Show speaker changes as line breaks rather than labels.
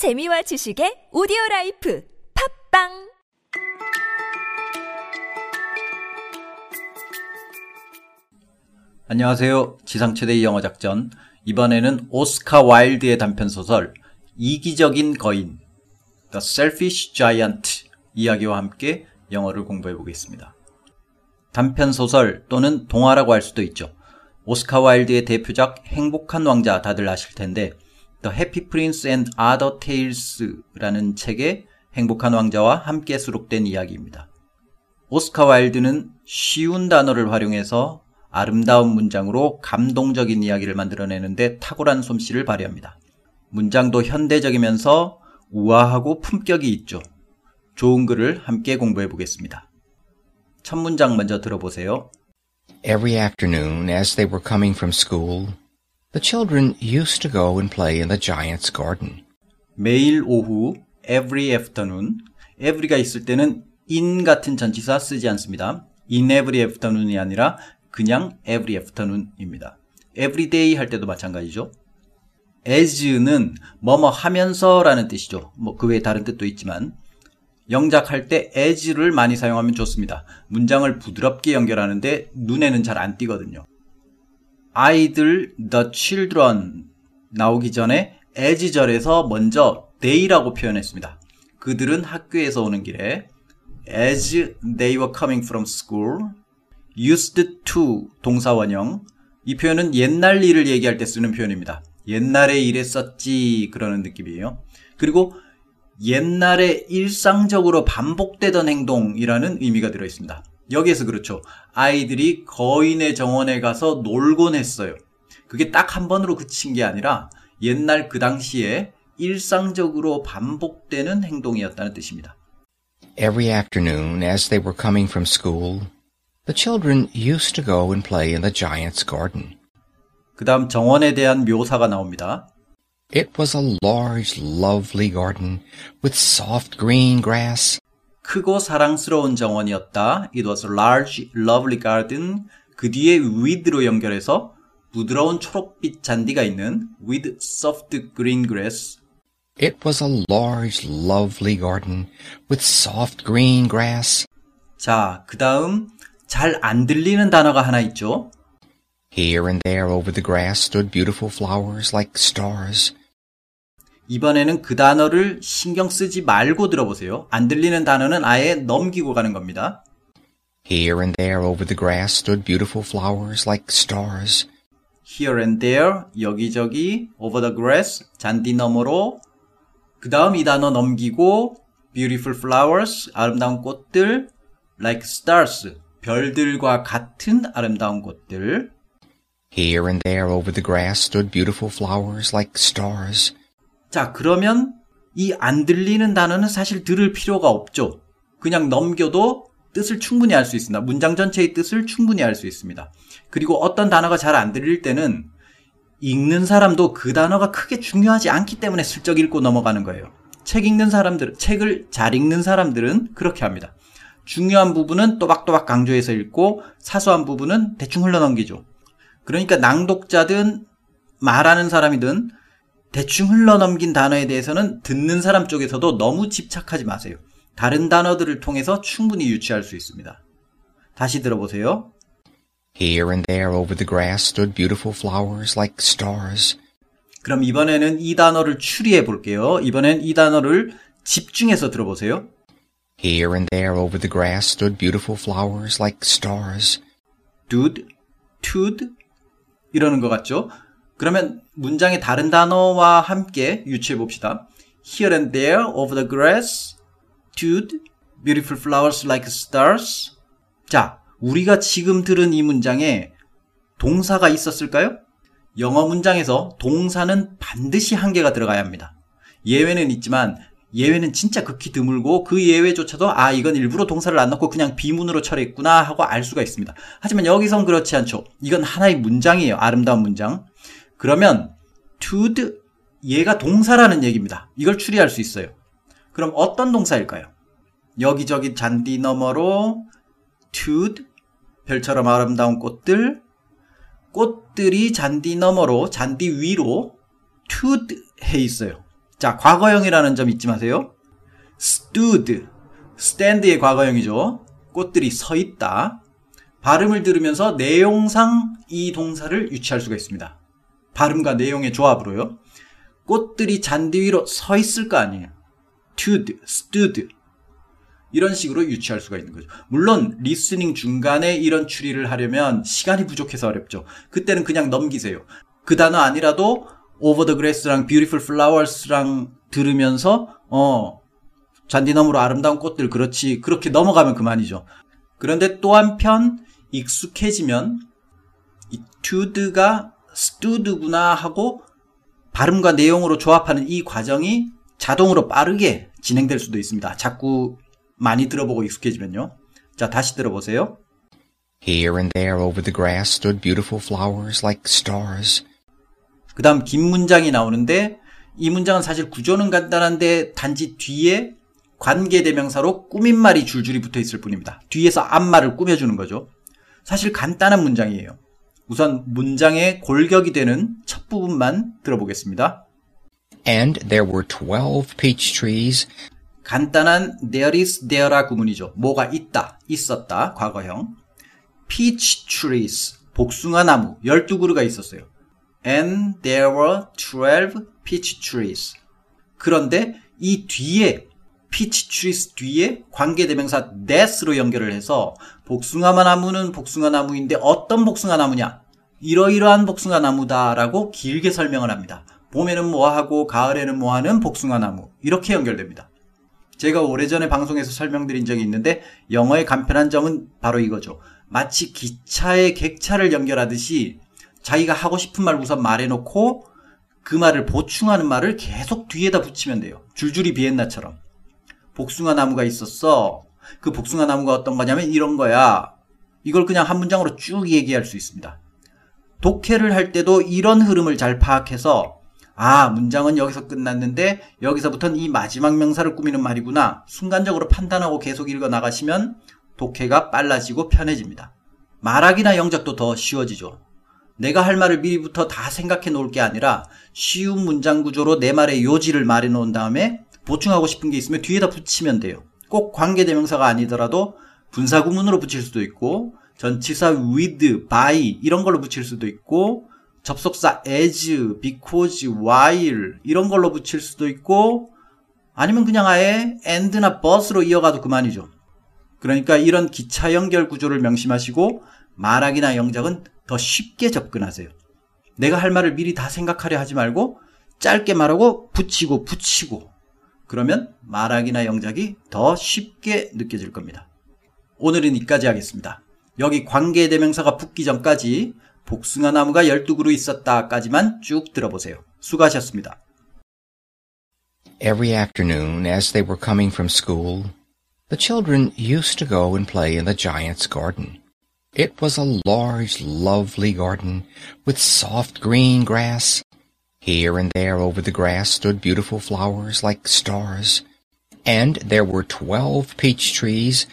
재미와 지식의 오디오 라이프 팟빵
안녕하세요. 지상 최대의 영어 작전. 이번에는 오스카 와일드의 단편 소설 이기적인 거인 The Selfish Giant 이야기와 함께 영어를 공부해 보겠습니다. 단편 소설 또는 동화라고 할 수도 있죠. 오스카 와일드의 대표작 행복한 왕자 다들 아실 텐데 The Happy Prince and Other Tales라는 책에 행복한 왕자와 함께 수록된 이야기입니다. 오스카 와일드는 쉬운 단어를 활용해서 아름다운 문장으로 감동적인 이야기를 만들어내는데 탁월한 솜씨를 발휘합니다. 문장도 현대적이면서 우아하고 품격이 있죠. 좋은 글을 함께 공부해 보겠습니다. 첫 문장 먼저 들어보세요.
Every afternoon, as they were coming from school, the children used to go and play in the giant's garden.
매일 오후 every afternoon every가 있을 때는 in 같은 전치사 쓰지 않습니다. in every afternoon이 아니라 그냥 every afternoon입니다. every day 할 때도 마찬가지죠. as는 뭐뭐 하면서라는 뜻이죠. 뭐 그 외에 다른 뜻도 있지만 영작할 때 as를 많이 사용하면 좋습니다. 문장을 부드럽게 연결하는데 눈에는 잘 안 띄거든요. 아이들 the children 나오기 전에 as절에서 먼저 they라고 표현했습니다. 그들은 학교에서 오는 길에 as they were coming from school used to 동사 원형 이 표현은 옛날 일을 얘기할 때 쓰는 표현입니다. 옛날에 이랬었지 그러는 느낌이에요. 그리고 옛날에 일상적으로 반복되던 행동이라는 의미가 들어 있습니다. 여기에서 그렇죠. 아이들이 거인의 정원에 가서 놀곤 했어요. 그게 딱 한 번으로 그친 게 아니라 옛날 그 당시에 일상적으로 반복되는 행동이었다는 뜻입니다.
Every afternoon, as they were coming from school, the children used to go and play in the giant's garden.
그 다음 정원에 대한 묘사가 나옵니다.
It was a large, lovely garden with soft green grass.
크고 사랑스러운 정원이었다. It was a large, lovely garden. 그 뒤에 with로 연결해서 부드러운 초록빛 잔디가 있는 with soft green grass.
It was a large, lovely garden with soft green grass.
자, 그 다음 잘 안 들리는 단어가 하나 있죠.
Here and there over the grass stood beautiful flowers like stars.
이번에는 그 단어를 신경 쓰지 말고 들어보세요. 안 들리는 단어는 아예 넘기고 가는 겁니다.
Here and there over the grass stood beautiful flowers like stars.
Here and there, 여기저기, over the grass, 잔디 너머로. 그 다음 이 단어 넘기고, beautiful flowers, 아름다운 꽃들, like stars, 별들과 같은 아름다운 꽃들.
Here and there over the grass stood beautiful flowers like stars.
자, 그러면 이 안 들리는 단어는 사실 들을 필요가 없죠. 그냥 넘겨도 뜻을 충분히 알 수 있습니다. 문장 전체의 뜻을 충분히 알 수 있습니다. 그리고 어떤 단어가 잘 안 들릴 때는 읽는 사람도 그 단어가 크게 중요하지 않기 때문에 슬쩍 읽고 넘어가는 거예요. 책 읽는 사람들, 책을 잘 읽는 사람들은 그렇게 합니다. 중요한 부분은 또박또박 강조해서 읽고 사소한 부분은 대충 흘러넘기죠. 그러니까 낭독자든 말하는 사람이든 대충 흘러넘긴 단어에 대해서는 듣는 사람 쪽에서도 너무 집착하지 마세요. 다른 단어들을 통해서 충분히 유추할 수 있습니다. 다시 들어보세요.
Here and there over the grass stood beautiful flowers like stars.
그럼 이번에는 이 단어를 추리해 볼게요. 이번엔 이 단어를 집중해서 들어보세요.
Here and there over the grass stood beautiful flowers like stars.
dude, tood 이러는 것 같죠? 그러면 문장의 다른 단어와 함께 유추해 봅시다. Here and there over the grass, dude, beautiful flowers like stars. 자, 우리가 지금 들은 이 문장에 동사가 있었을까요? 영어 문장에서 동사는 반드시 한 개가 들어가야 합니다. 예외는 있지만 예외는 진짜 극히 드물고 그 예외조차도 아 이건 일부러 동사를 안 넣고 그냥 비문으로 처리했구나 하고 알 수가 있습니다. 하지만 여기선 그렇지 않죠. 이건 하나의 문장이에요. 아름다운 문장. 그러면 to'd 얘가 동사라는 얘기입니다. 이걸 추리할 수 있어요. 그럼 어떤 동사일까요? 여기저기 잔디 너머로 to'd 별처럼 아름다운 꽃들 꽃들이 잔디 너머로 잔디 위로 to'd 해 있어요. 자, 과거형이라는 점 잊지 마세요. stood, stand의 과거형이죠. 꽃들이 서 있다. 발음을 들으면서 내용상 이 동사를 유치할 수가 있습니다. 발음과 내용의 조합으로요. 꽃들이 잔디 위로 서 있을 거 아니에요. stood, stood. 이런 식으로 유치할 수가 있는 거죠. 물론 리스닝 중간에 이런 추리를 하려면 시간이 부족해서 어렵죠. 그때는 그냥 넘기세요. 그 단어 아니라도 over the grass랑 beautiful flowers랑 들으면서 어 잔디 너머로 아름다운 꽃들 그렇지 그렇게 넘어가면 그만이죠. 그런데 또 한편 익숙해지면 이 tood가 stood구나 하고 발음과 내용으로 조합하는 이 과정이 자동으로 빠르게 진행될 수도 있습니다. 자꾸 많이 들어보고 익숙해지면요. 자, 다시 들어보세요.
Here and there over the grass stood beautiful flowers like stars.
그 다음 긴 문장이 나오는데 이 문장은 사실 구조는 간단한데 단지 뒤에 관계대명사로 꾸민 말이 줄줄이 붙어 있을 뿐입니다. 뒤에서 앞말을 꾸며주는 거죠. 사실 간단한 문장이에요. 우선 문장의 골격이 되는 첫 부분만 들어보겠습니다.
And there were twelve peach trees
간단한 there is there라 구문이죠. 뭐가 있다, 있었다, 과거형. peach trees, 복숭아 나무, 12그루가 있었어요. And there were 12 peach trees. 그런데 이 뒤에 trees 뒤에 관계대명사 that으로 연결을 해서 복숭아 나무는 복숭아 나무인데 어떤 복숭아 나무냐? 이러이러한 복숭아 나무다라고 길게 설명을 합니다. 봄에는 뭐하고 가을에는 뭐하는 복숭아 나무 이렇게 연결됩니다. 제가 오래전에 방송에서 설명드린 적이 있는데 영어의 간편한 점은 바로 이거죠. 마치 기차의 객차를 연결하듯이 자기가 하고 싶은 말 우선 말해놓고 그 말을 보충하는 말을 계속 뒤에다 붙이면 돼요. 줄줄이 비엔나처럼. 복숭아 나무가 있었어. 그 복숭아 나무가 어떤 거냐면 이런 거야. 이걸 그냥 한 문장으로 쭉 얘기할 수 있습니다. 독해를 할 때도 이런 흐름을 잘 파악해서 아, 문장은 여기서 끝났는데 여기서부터는 이 마지막 명사를 꾸미는 말이구나. 순간적으로 판단하고 계속 읽어 나가시면 독해가 빨라지고 편해집니다. 말하기나 영작도 더 쉬워지죠. 내가 할 말을 미리부터 다 생각해 놓을 게 아니라 쉬운 문장 구조로 내 말의 요지를 말해 놓은 다음에 보충하고 싶은 게 있으면 뒤에다 붙이면 돼요. 꼭 관계대명사가 아니더라도 분사구문으로 붙일 수도 있고 전치사 with, by 이런 걸로 붙일 수도 있고 접속사 as, because, while 이런 걸로 붙일 수도 있고 아니면 그냥 아예 and나 bus로 이어가도 그만이죠. 그러니까 이런 기차 연결 구조를 명심하시고 말하기나 영작은 더 쉽게 접근하세요. 내가 할 말을 미리 다 생각하려 하지 말고 짧게 말하고 붙이고 붙이고 그러면 말하기나 영작이 더 쉽게 느껴질 겁니다. 오늘은 이까지 하겠습니다. 여기 관계대명사가 붙기 전까지 복숭아 나무가 12그루 있었다까지만 쭉 들어보세요. 수고하셨습니다.
Every afternoon, as they were coming from school, the children used to go and play in the giant's garden. It was a large, lovely garden, with soft green grass. Here and there over the grass stood beautiful flowers like stars, and there were twelve peach trees